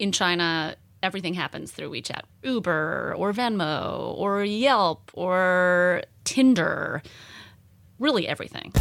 in China, everything happens through WeChat. Uber or Venmo or Yelp or Tinder. Really everything.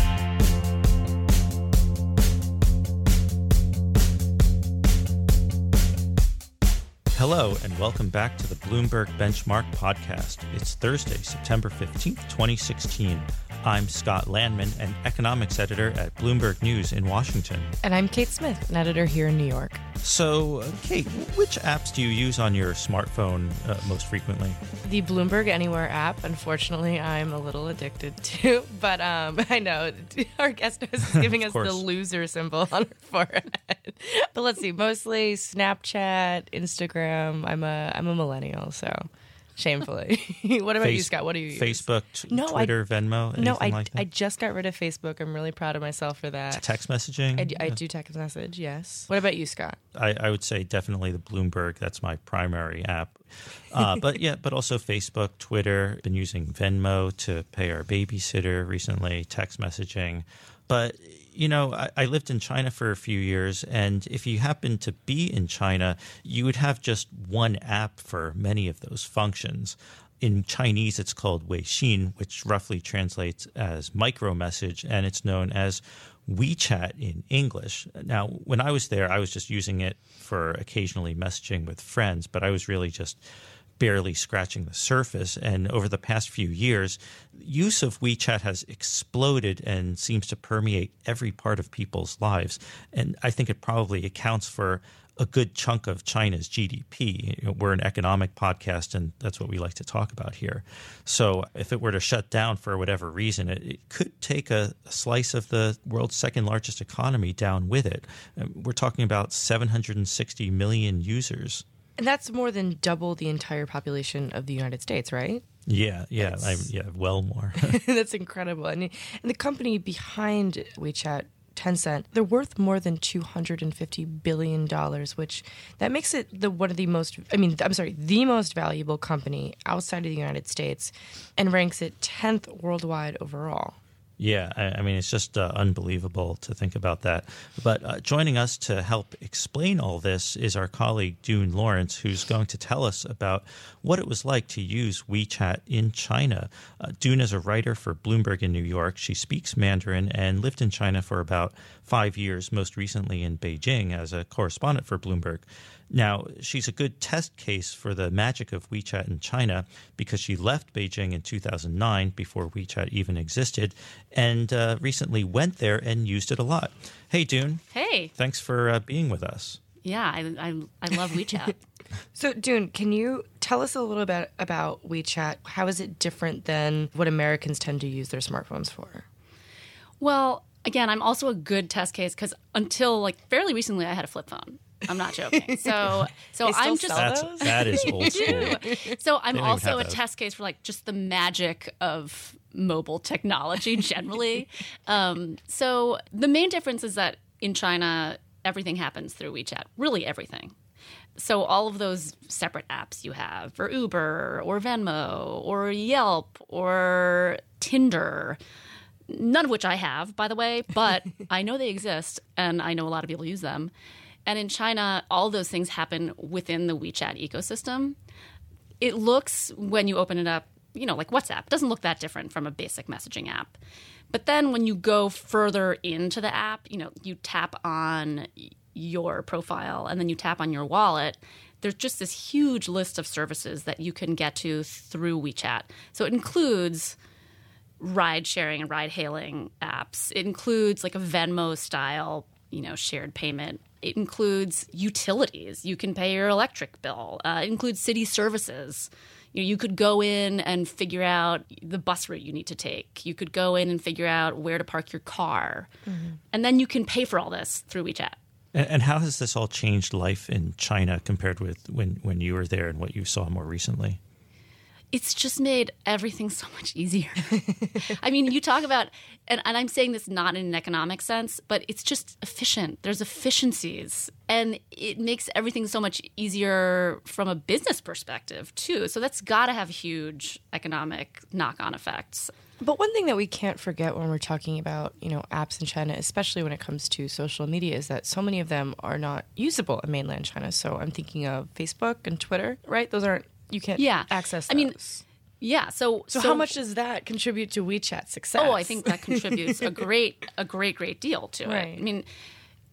Hello, and welcome back to the Bloomberg Benchmark Podcast. It's Thursday, September 15th, 2016. I'm Scott Lanman, an economics editor at Bloomberg News in Washington. And I'm Kate Smith, an editor here in New York. So, uh, Kate, which apps do you use on your smartphone uh, most frequently? The Bloomberg Anywhere app, unfortunately, I'm a little addicted to. But um, I know our guest is giving us the loser symbol on her forehead. but let's see, mostly Snapchat, Instagram. I'm a I'm a millennial, so shamefully. what about Face, you, Scott? What do you Facebook, use? no, Twitter, I, Venmo? No, I, like I just got rid of Facebook. I'm really proud of myself for that. Text messaging? I, I do text message, yes. What about you, Scott? I, I would say definitely the Bloomberg. That's my primary app. Uh, but yeah, but also Facebook, Twitter. Been using Venmo to pay our babysitter recently, text messaging. But you know, I, I, lived in China for a few years, and if you happen to be in China, you would have just one app for many of those functions. In Chinese, it's called Weixin, which roughly translates as micro message, and it's known as WeChat in English. Now, when I was there, I was just using it for occasionally messaging with friends, but I was really just barely scratching the surface. And over the past few years, use of WeChat has exploded and seems to permeate every part of people's lives. And I think it probably accounts for a good chunk of China's GDP. We're an economic podcast, and that's what we like to talk about here. So, if it were to shut down for whatever reason, it, it could take a, a, slice of the world's second largest economy down with it. We're talking about 760 million users. And that's more than double the entire population of the United States, right? Yeah, yeah, I, yeah, well more. that's incredible. And, and the company behind WeChat Tencent, they're worth more than two hundred and fifty billion dollars, which that makes it the one of the most. I mean, I'm sorry, the most valuable company outside of the United States, and ranks it tenth worldwide overall. Yeah, I, I mean, it's just uh, unbelievable to think about that. But uh, joining us to help explain all this is our colleague Dune Lawrence, who's going to tell us about what it was like to use WeChat in China. Uh, Dune is a writer for Bloomberg in New York. She speaks Mandarin and lived in China for about five years, most recently in Beijing as a correspondent for Bloomberg. Now, she's a good test case for the magic of WeChat in China because she left Beijing in 2009 before WeChat even existed and uh, recently went there and used it a lot. Hey, Dune. Hey. Thanks for uh, being with us. Yeah, I, I, I love WeChat. so, Dune, can you tell us a little bit about WeChat? How is it different than what Americans tend to use their smartphones for? Well, again, I'm also a good test case because until like fairly recently, I had a flip phone. I'm not joking. So, so I'm just That's, that is old school. so I'm also a test case for like just the magic of mobile technology generally. um, so the main difference is that in China, everything happens through WeChat. Really, everything. So all of those separate apps you have for Uber or Venmo or Yelp or Tinder none of which I have, by the way, but I know they exist and I know a lot of people use them. And in China, all those things happen within the WeChat ecosystem. It looks, when you open it up, you know, like WhatsApp, doesn't look that different from a basic messaging app. But then when you go further into the app, you know, you tap on your profile and then you tap on your wallet, there's just this huge list of services that you can get to through WeChat. So it includes ride sharing and ride hailing apps. It includes like a Venmo style, you know, shared payment it includes utilities. You can pay your electric bill. Uh, it includes city services. You, know, you could go in and figure out the bus route you need to take. You could go in and figure out where to park your car. Mm-hmm. And then you can pay for all this through WeChat. And, and how has this all changed life in China compared with when, when you were there and what you saw more recently? It's just made everything so much easier. I mean, you talk about, and, and, I'm saying this not in an economic sense, but it's just efficient. There's efficiencies, and it makes everything so much easier from a business perspective, too. So that's got to have huge economic knock on effects. But one thing that we can't forget when we're talking about, you know, apps in China, especially when it comes to social media, is that so many of them are not usable in mainland China. So I'm thinking of Facebook and Twitter, right? Those aren't you can't yeah. access those. I mean, yeah. So, so, so how much does that contribute to WeChat success? Oh, I think that contributes a great a great great deal to right. it. I mean,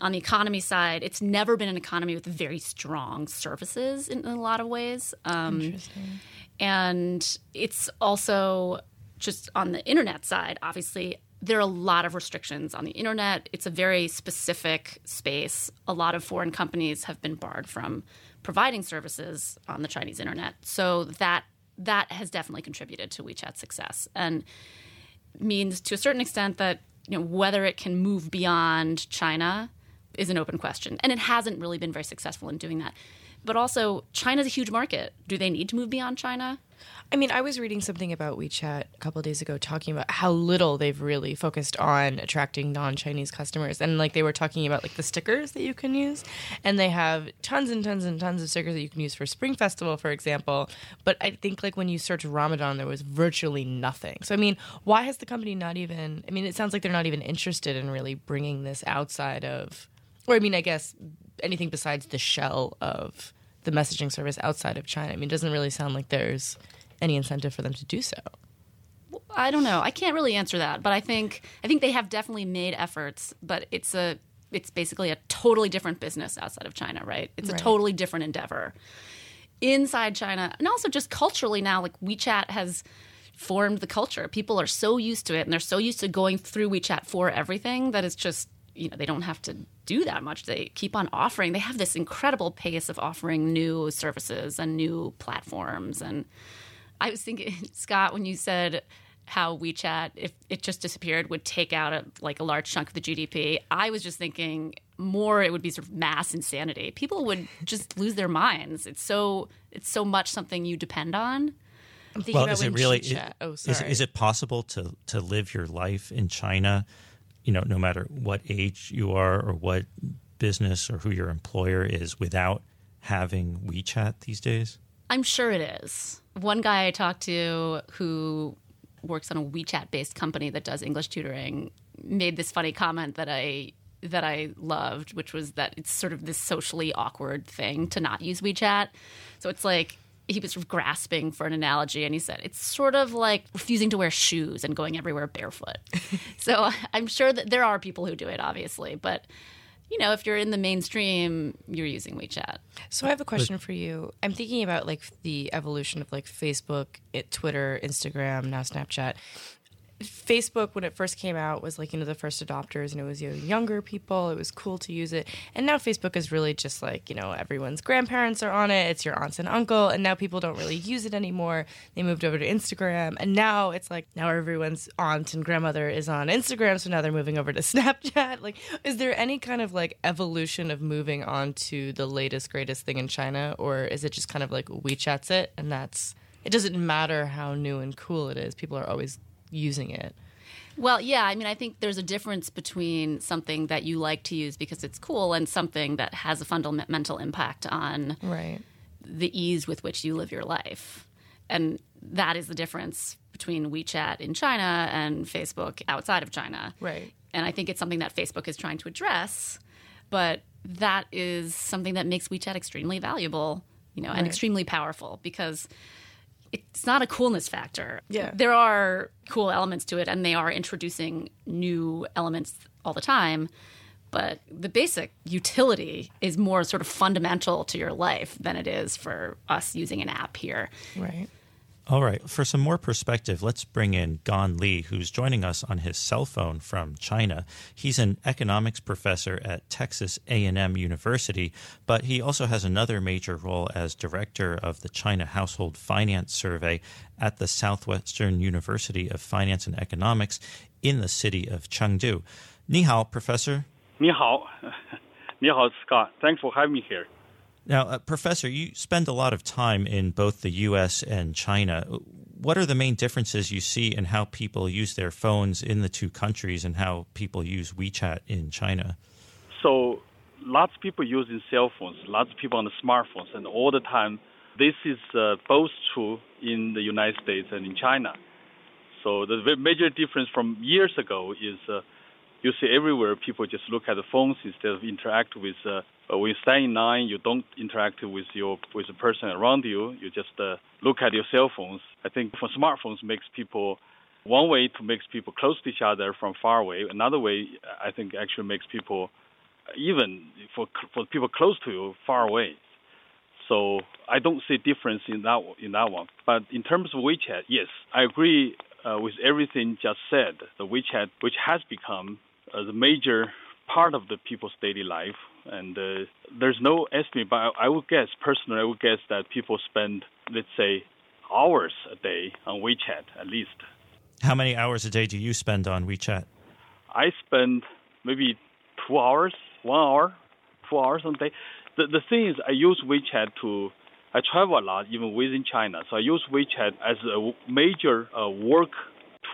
on the economy side, it's never been an economy with very strong services in, in a lot of ways. Um, Interesting. And it's also just on the internet side, obviously, there are a lot of restrictions on the internet. It's a very specific space. A lot of foreign companies have been barred from providing services on the Chinese internet. So that that has definitely contributed to WeChat's success and means to a certain extent that you know whether it can move beyond China is an open question. And it hasn't really been very successful in doing that. But also China's a huge market. Do they need to move beyond China? I mean, I was reading something about WeChat a couple days ago talking about how little they've really focused on attracting non-Chinese customers. And like they were talking about like the stickers that you can use. And they have tons and tons and tons of stickers that you can use for Spring Festival, for example. But I think like when you search Ramadan there was virtually nothing. So I mean, why has the company not even I mean, it sounds like they're not even interested in really bringing this outside of or I mean, I guess anything besides the shell of the messaging service outside of China. I mean, it doesn't really sound like there's any incentive for them to do so. I don't know. I can't really answer that, but I think I think they have definitely made efforts, but it's a it's basically a totally different business outside of China, right? It's right. a totally different endeavor. Inside China, and also just culturally now like WeChat has formed the culture. People are so used to it and they're so used to going through WeChat for everything that it's just, you know, they don't have to do that much. They keep on offering. They have this incredible pace of offering new services and new platforms and I was thinking, Scott, when you said how WeChat, if it just disappeared, would take out a, like a large chunk of the GDP. I was just thinking more it would be sort of mass insanity. People would just lose their minds. It's so it's so much something you depend on. I'm thinking well, about is it really? It, oh, sorry. Is, is it possible to to live your life in China? You know, no matter what age you are or what business or who your employer is, without having WeChat these days. I'm sure it is. One guy I talked to who works on a WeChat based company that does English tutoring made this funny comment that I that I loved, which was that it's sort of this socially awkward thing to not use WeChat. So it's like he was sort of grasping for an analogy and he said it's sort of like refusing to wear shoes and going everywhere barefoot. so I'm sure that there are people who do it obviously, but you know, if you're in the mainstream, you're using WeChat. So I have a question for you. I'm thinking about like the evolution of like Facebook, it, Twitter, Instagram, now Snapchat. Facebook when it first came out was like you know the first adopters and it was you know, younger people. It was cool to use it. And now Facebook is really just like you know everyone's grandparents are on it. It's your aunts and uncle. And now people don't really use it anymore. They moved over to Instagram. And now it's like now everyone's aunt and grandmother is on Instagram. So now they're moving over to Snapchat. Like is there any kind of like evolution of moving on to the latest greatest thing in China? Or is it just kind of like WeChat's it and that's it doesn't matter how new and cool it is. People are always using it. Well, yeah, I mean, I think there's a difference between something that you like to use because it's cool and something that has a fundamental impact on right. the ease with which you live your life. And that is the difference between WeChat in China and Facebook outside of China. Right. And I think it's something that Facebook is trying to address, but that is something that makes WeChat extremely valuable, you know, right. and extremely powerful because it's not a coolness factor. Yeah. There are cool elements to it and they are introducing new elements all the time. But the basic utility is more sort of fundamental to your life than it is for us using an app here. Right. All right. For some more perspective, let's bring in Gan Li, who's joining us on his cell phone from China. He's an economics professor at Texas A&M University, but he also has another major role as director of the China Household Finance Survey at the Southwestern University of Finance and Economics in the city of Chengdu. Ni hao, professor. Ni hao. Ni hao, Scott. Thanks for having me here. Now, uh, Professor, you spend a lot of time in both the U.S. and China. What are the main differences you see in how people use their phones in the two countries and how people use WeChat in China? So, lots of people using cell phones, lots of people on the smartphones, and all the time. This is uh, both true in the United States and in China. So the major difference from years ago is uh, you see everywhere people just look at the phones instead of interact with. Uh, when you stand in line, you don't interact with your with the person around you. You just uh, look at your cell phones. I think for smartphones makes people one way to makes people close to each other from far away. Another way, I think, actually makes people even for for people close to you far away. So I don't see difference in that in that one. But in terms of WeChat, yes, I agree uh, with everything just said. The WeChat, which has become uh, the major part of the people's daily life, and uh, there's no estimate, but I, I would guess personally, I would guess that people spend, let's say, hours a day on WeChat at least. How many hours a day do you spend on WeChat? I spend maybe two hours, one hour, two hours a day. The the thing is, I use WeChat to. I travel a lot, even within China. So I use WeChat as a major uh, work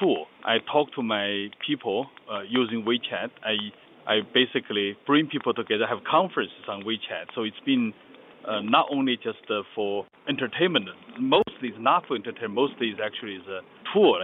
tool. I talk to my people uh, using WeChat. I I basically bring people together, have conferences on WeChat. So it's been uh, not only just uh, for entertainment. Mostly it's not for entertainment. Mostly it's actually is a tool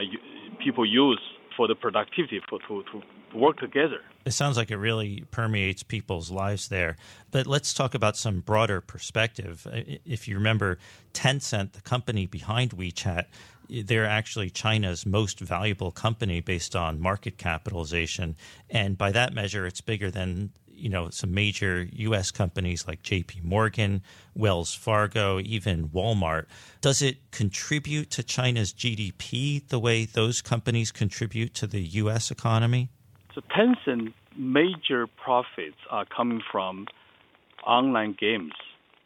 people use for the productivity for to, to work together. It sounds like it really permeates people's lives there. But let's talk about some broader perspective. If you remember, Tencent, the company behind WeChat, they're actually China's most valuable company based on market capitalization. And by that measure, it's bigger than you know some major U.S. companies like J.P. Morgan, Wells Fargo, even Walmart. Does it contribute to China's GDP the way those companies contribute to the U.S. economy? So Tencent major profits are coming from online games.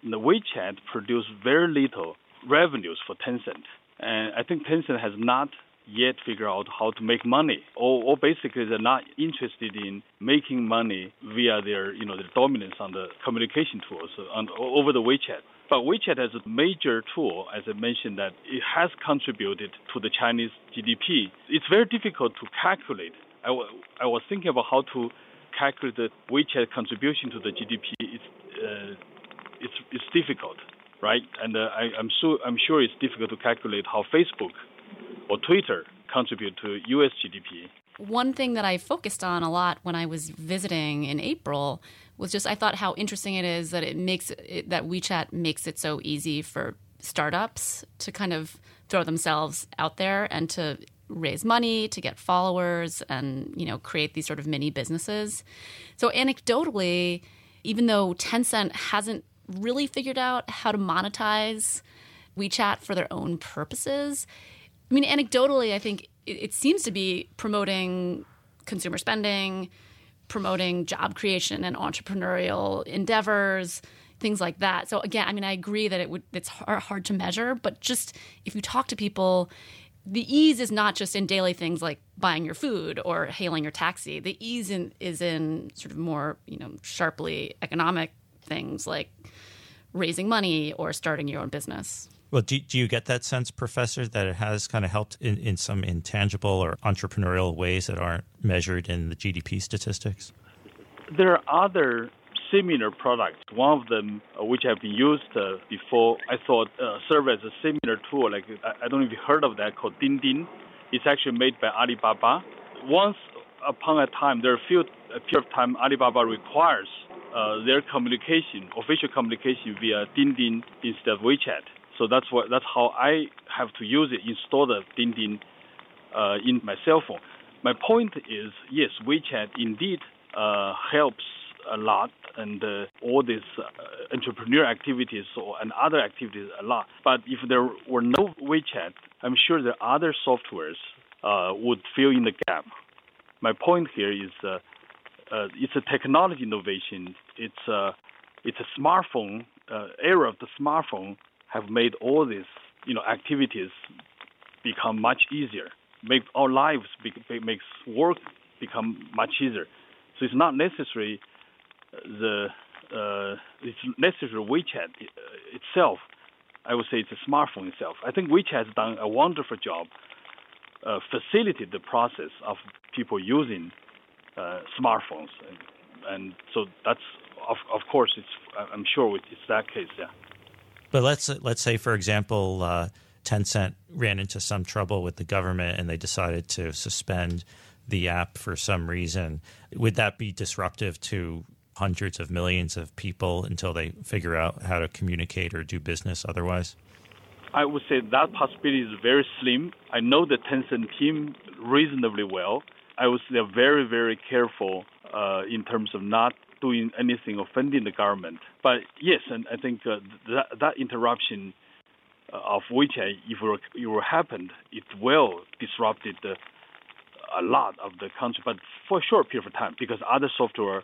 The WeChat produced very little revenues for Tencent, and I think Tencent has not yet figure out how to make money, or, or basically they're not interested in making money via their you know their dominance on the communication tools on, over the WeChat. But WeChat has a major tool, as I mentioned, that it has contributed to the Chinese GDP. It's very difficult to calculate. I, w- I was thinking about how to calculate the WeChat contribution to the GDP. It's uh, it's, it's difficult, right? And uh, I, I'm sure I'm sure it's difficult to calculate how Facebook or Twitter contribute to U.S. GDP. One thing that I focused on a lot when I was visiting in April was just I thought how interesting it is that it makes it, that WeChat makes it so easy for startups to kind of throw themselves out there and to raise money to get followers and you know create these sort of mini businesses. So anecdotally, even though Tencent hasn't really figured out how to monetize WeChat for their own purposes, I mean, anecdotally, I think it, it seems to be promoting consumer spending, promoting job creation and entrepreneurial endeavors, things like that. So again, I mean, I agree that it would it's hard to measure, but just if you talk to people, the ease is not just in daily things like buying your food or hailing your taxi. The ease in, is in sort of more, you know, sharply economic things like raising money or starting your own business. Well, do, do you get that sense, Professor, that it has kind of helped in, in some intangible or entrepreneurial ways that aren't measured in the GDP statistics? There are other similar products. One of them, uh, which have been used uh, before, I thought uh, serve as a similar tool. Like I, I don't know if you heard of that called Dingding. It's actually made by Alibaba. Once upon a time, there are a few a period of time Alibaba requires uh, their communication, official communication via Dingding instead of WeChat. So that's what that's how I have to use it, install the Dingding uh, in my cell phone. My point is, yes, WeChat indeed uh, helps a lot and uh, all these uh, entrepreneur activities or, and other activities a lot. But if there were no WeChat, I'm sure the other softwares uh, would fill in the gap. My point here is uh, uh, it's a technology innovation. It's a uh, it's a smartphone era of the smartphone have made all these you know activities become much easier. Make our lives be, makes work become much easier. So it's not necessary uh, the uh, it's necessary WeChat itself. I would say it's a smartphone itself. I think WeChat has done a wonderful job, uh, facilitate the process of people using uh, smartphones, and, and, so that's of, of course it's I'm sure it's that case. Yeah. But let's let's say, for example, uh, Tencent ran into some trouble with the government and they decided to suspend the app for some reason. Would that be disruptive to hundreds of millions of people until they figure out how to communicate or do business otherwise? I would say that possibility is very slim. I know the Tencent team reasonably well. I would say they're very, very careful uh, in terms of not doing anything offending the government. But yes, and I think uh, that, that interruption uh, of WeChat, if it, it will happen, it will disrupt it, uh, a lot of the country, but for a short period of time because other software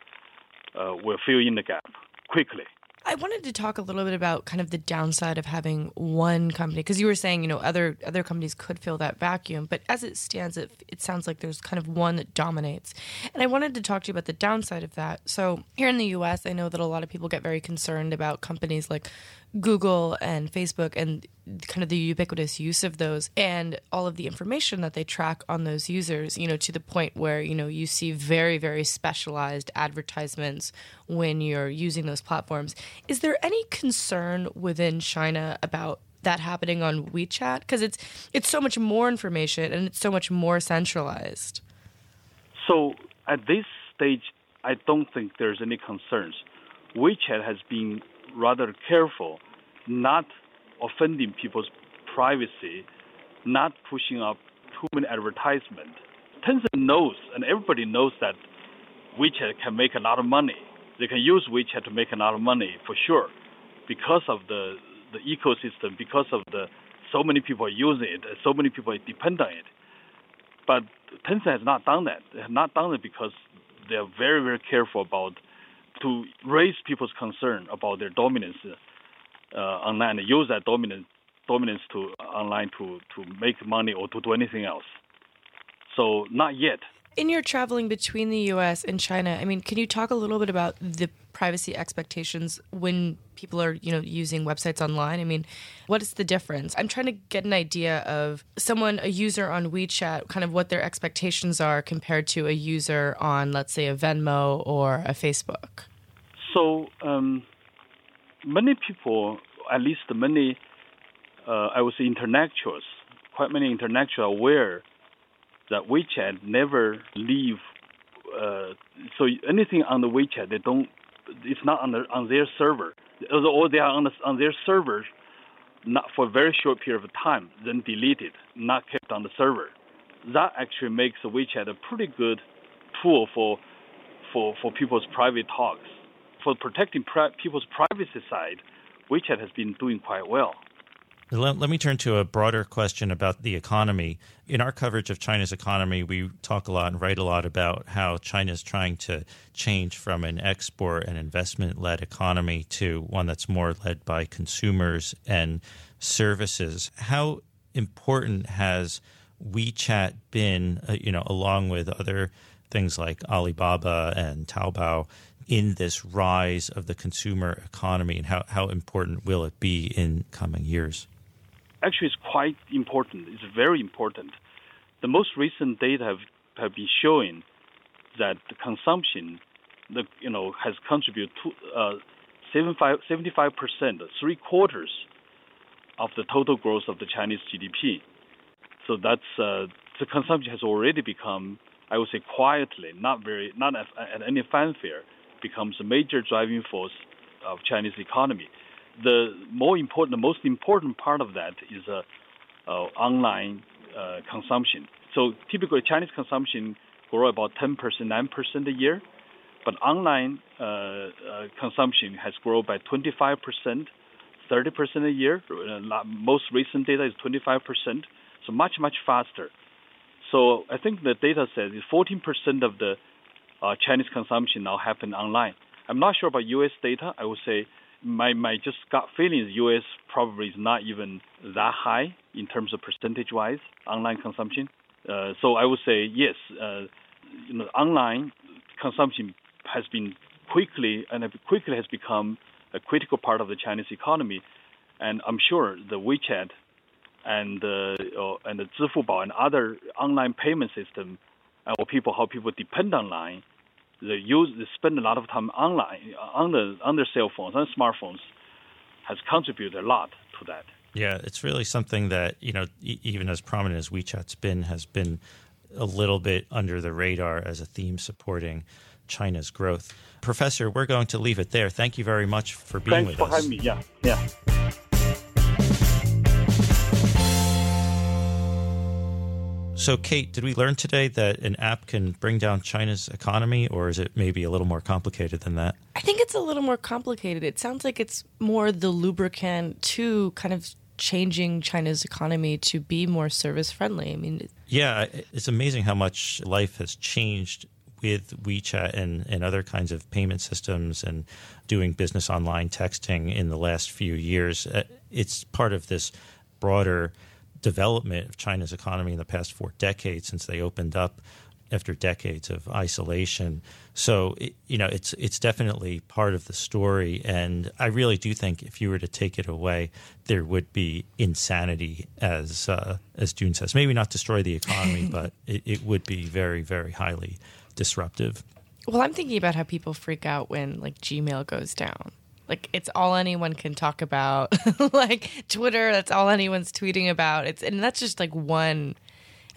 uh, will fill in the gap quickly. I wanted to talk a little bit about kind of the downside of having one company because you were saying you know other other companies could fill that vacuum, but as it stands, it it sounds like there's kind of one that dominates. And I wanted to talk to you about the downside of that. So here in the U.S., I know that a lot of people get very concerned about companies like Google and Facebook and kind of the ubiquitous use of those and all of the information that they track on those users, you know, to the point where, you know, you see very, very specialized advertisements when you're using those platforms. Is there any concern within China about that happening on WeChat? Because it's it's so much more information and it's so much more centralized. So at this stage I don't think there's any concerns. WeChat has been rather careful not offending people's privacy, not pushing up too many advertisements. Tencent knows, and everybody knows that WeChat can make a lot of money. They can use WeChat to make a lot of money for sure, because of the the ecosystem, because of the so many people are using it, so many people depend on it. But Tencent has not done that. They have not done it because they are very very careful about to raise people's concern about their dominance uh, online and use that dominance dominance to online to to make money or to do anything else. So not yet. In your traveling between the U.S. and China, I mean, can you talk a little bit about the privacy expectations when people are, you know, using websites online? I mean, what is the difference? I'm trying to get an idea of someone, a user on WeChat, kind of what their expectations are compared to a user on, let's say, a Venmo or a Facebook. So um, many people, at least many, uh, I would say intellectuals, quite many intellectuals are aware that WeChat never leave. Uh, so anything on the WeChat, they don't. It's not on on their server, or they are on the, on their servers, not for a very short period of time, then deleted, not kept on the server. That actually makes WeChat a pretty good tool for for for people's private talks for protecting pri- people's privacy side, WeChat has been doing quite well. Let, let, me turn to a broader question about the economy. In our coverage of China's economy, we talk a lot and write a lot about how China is trying to change from an export and investment led economy to one that's more led by consumers and services. How important has WeChat been, uh, you know, along with other things like Alibaba and Taobao in this rise of the consumer economy, and how, how important will it be in coming years? Actually, it's quite important. It's very important. The most recent data have, have been showing that the consumption, the, you know, has contributed to uh, 75 percent, three quarters of the total growth of the Chinese GDP. So that's uh, the consumption has already become, I would say, quietly, not very, not at, at any fanfare, becomes a major driving force of Chinese economy. The more important, the most important part of that is uh, uh, online uh, consumption. So typically, Chinese consumption grow about 10%, 9% a year, but online uh, uh, consumption has grown by 25%, 30% a year. Uh, most recent data is 25%, so much, much faster. So I think the data says 14% of the uh, Chinese consumption now happen online. I'm not sure about U.S. data. I would say my my just gut feeling is U.S. probably is not even that high in terms of percentage wise online consumption. Uh, so I would say yes, uh, you know, online consumption has been quickly and quickly has become a critical part of the Chinese economy, and I'm sure the WeChat and uh, and the Zhifubao and other online payment system Uh, or people how people depend online, they use they spend a lot of time online uh, on the on their cell phones and smartphones, has contributed a lot to that. Yeah, it's really something that, you know, e- even as prominent as WeChat's been, has been a little bit under the radar as a theme supporting China's growth. Professor, we're going to leave it there. Thank you very much for being Thanks with for us. having me. Yeah, yeah. So, Kate, did we learn today that an app can bring down China's economy, or is it maybe a little more complicated than that? I think it's a little more complicated. It sounds like it's more the lubricant to kind of changing China's economy to be more service friendly. I mean, yeah, it's amazing how much life has changed with WeChat and, and other kinds of payment systems and doing business online texting in the last few years. Uh, it's part of this broader development of China's economy in the past four decades since they opened up after decades of isolation. So it, you know, it's it's definitely part of the story, and I really do think if you were to take it away, there would be insanity, as uh, as Dune says. Maybe not destroy the economy, but it, it would be very very highly disruptive. Well, I'm thinking about how people freak out when like Gmail goes down. Like it's all anyone can talk about. like Twitter, that's all anyone's tweeting about. It's and that's just like one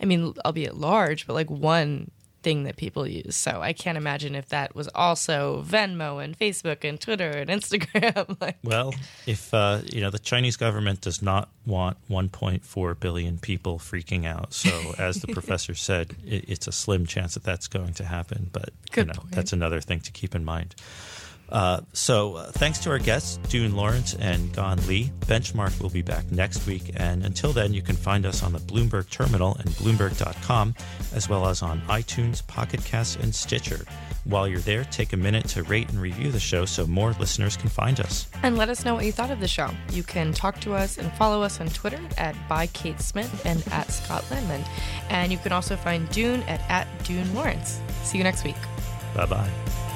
I mean, albeit large, but like one thing that people use. So I can't imagine if that was also Venmo and Facebook and Twitter and Instagram. like, well, if uh, you know the Chinese government does not want 1.4 billion people freaking out, so as the professor said, it, it's a slim chance that that's going to happen. But Good you know, point. that's another thing to keep in mind. Uh, so uh, thanks to our guests, Dune Lawrence and Gan Li. Benchmark will be back next week. And until then, you can find us on the Bloomberg Terminal and Bloomberg.com, as well as on iTunes, Pocket Casts, and Stitcher. While you're there, take a minute to rate and review the show so more listeners can find us. And let us know what you thought of the show. You can talk to us and follow us on Twitter at by Kate Smith and at Scott Lanman. And you can also find Dune at, at Dune Lawrence. See you next week. Bye bye.